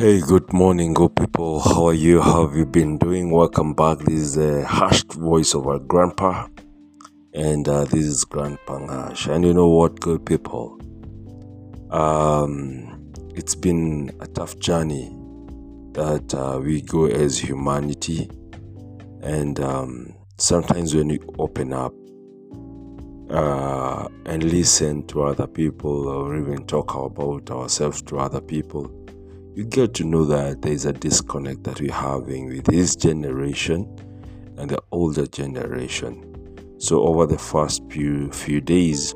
Hey, good morning, good people. How are you? How have you been doing? Welcome back. This is the hushed voice of our grandpa, and uh, this is Grandpa Hash. And you know what, good people? Um, it's been a tough journey that uh, we go as humanity, and um, sometimes when you open up uh, and listen to other people, or even talk about ourselves to other people you get to know that there is a disconnect that we're having with this generation and the older generation. So over the first few few days,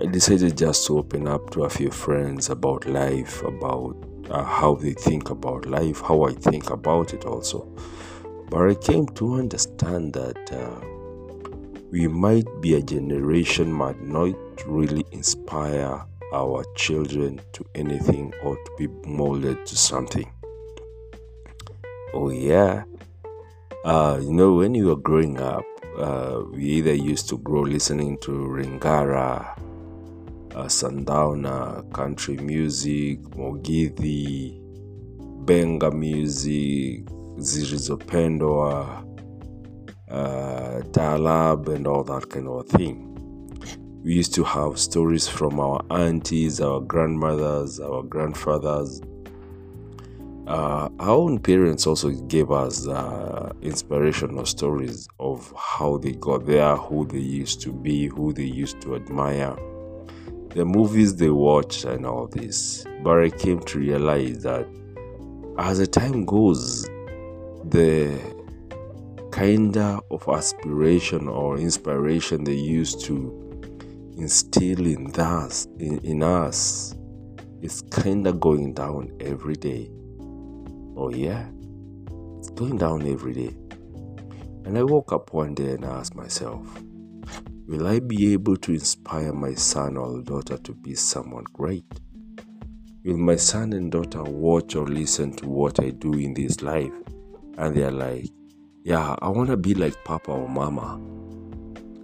I decided just to open up to a few friends about life, about uh, how they think about life, how I think about it also. But I came to understand that uh, we might be a generation might not really inspire our children to anything or to be molded to something. Oh, yeah. Uh, you know, when you were growing up, uh, we either used to grow listening to Lingala, uh, Sundowner, country music, Mugithi, Benga music, Zilizopendwa, uh, Taarab, and all that kind of thing we used to have stories from our aunties, our grandmothers, our grandfathers. Uh, our own parents also gave us uh, inspirational stories of how they got there, who they used to be, who they used to admire, the movies they watched, and all this. But I came to realize that as the time goes, the kind of aspiration or inspiration they used to instill in us in, in us is kinda going down every day. Oh yeah, it's going down every day. And I woke up one day and asked myself, will I be able to inspire my son or daughter to be someone great? Will my son and daughter watch or listen to what I do in this life? And they're like, yeah, I want to be like Papa or Mama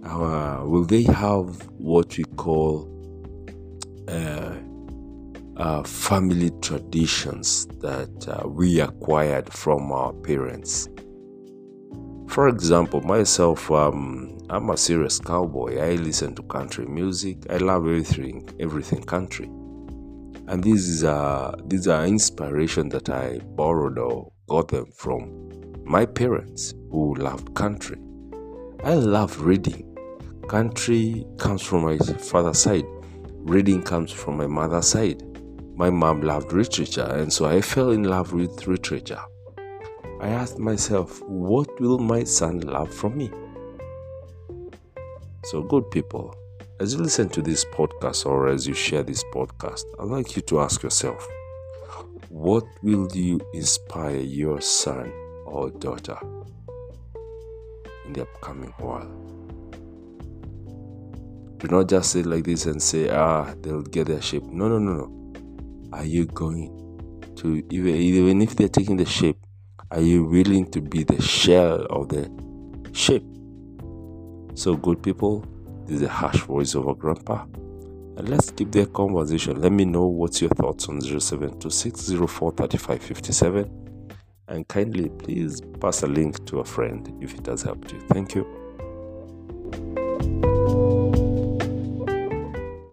uh, will they have what we call uh, uh, family traditions that uh, we acquired from our parents? For example, myself, um, I'm a serious cowboy. I listen to country music. I love everything, everything country. And this is a these are inspiration that I borrowed or got them from my parents who loved country. I love reading. Country comes from my father's side, reading comes from my mother's side. My mom loved literature, and so I fell in love with literature. I asked myself, what will my son love from me? So, good people, as you listen to this podcast or as you share this podcast, I'd like you to ask yourself, what will you inspire your son or daughter in the upcoming world? Do not just say like this and say, ah, they'll get their shape. No, no, no, no. Are you going to, even, even if they're taking the shape, are you willing to be the shell of the shape? So, good people, this is a harsh voice of a grandpa. And let's keep the conversation. Let me know what's your thoughts on 0726043557. And kindly please pass a link to a friend if it has helped you. Thank you.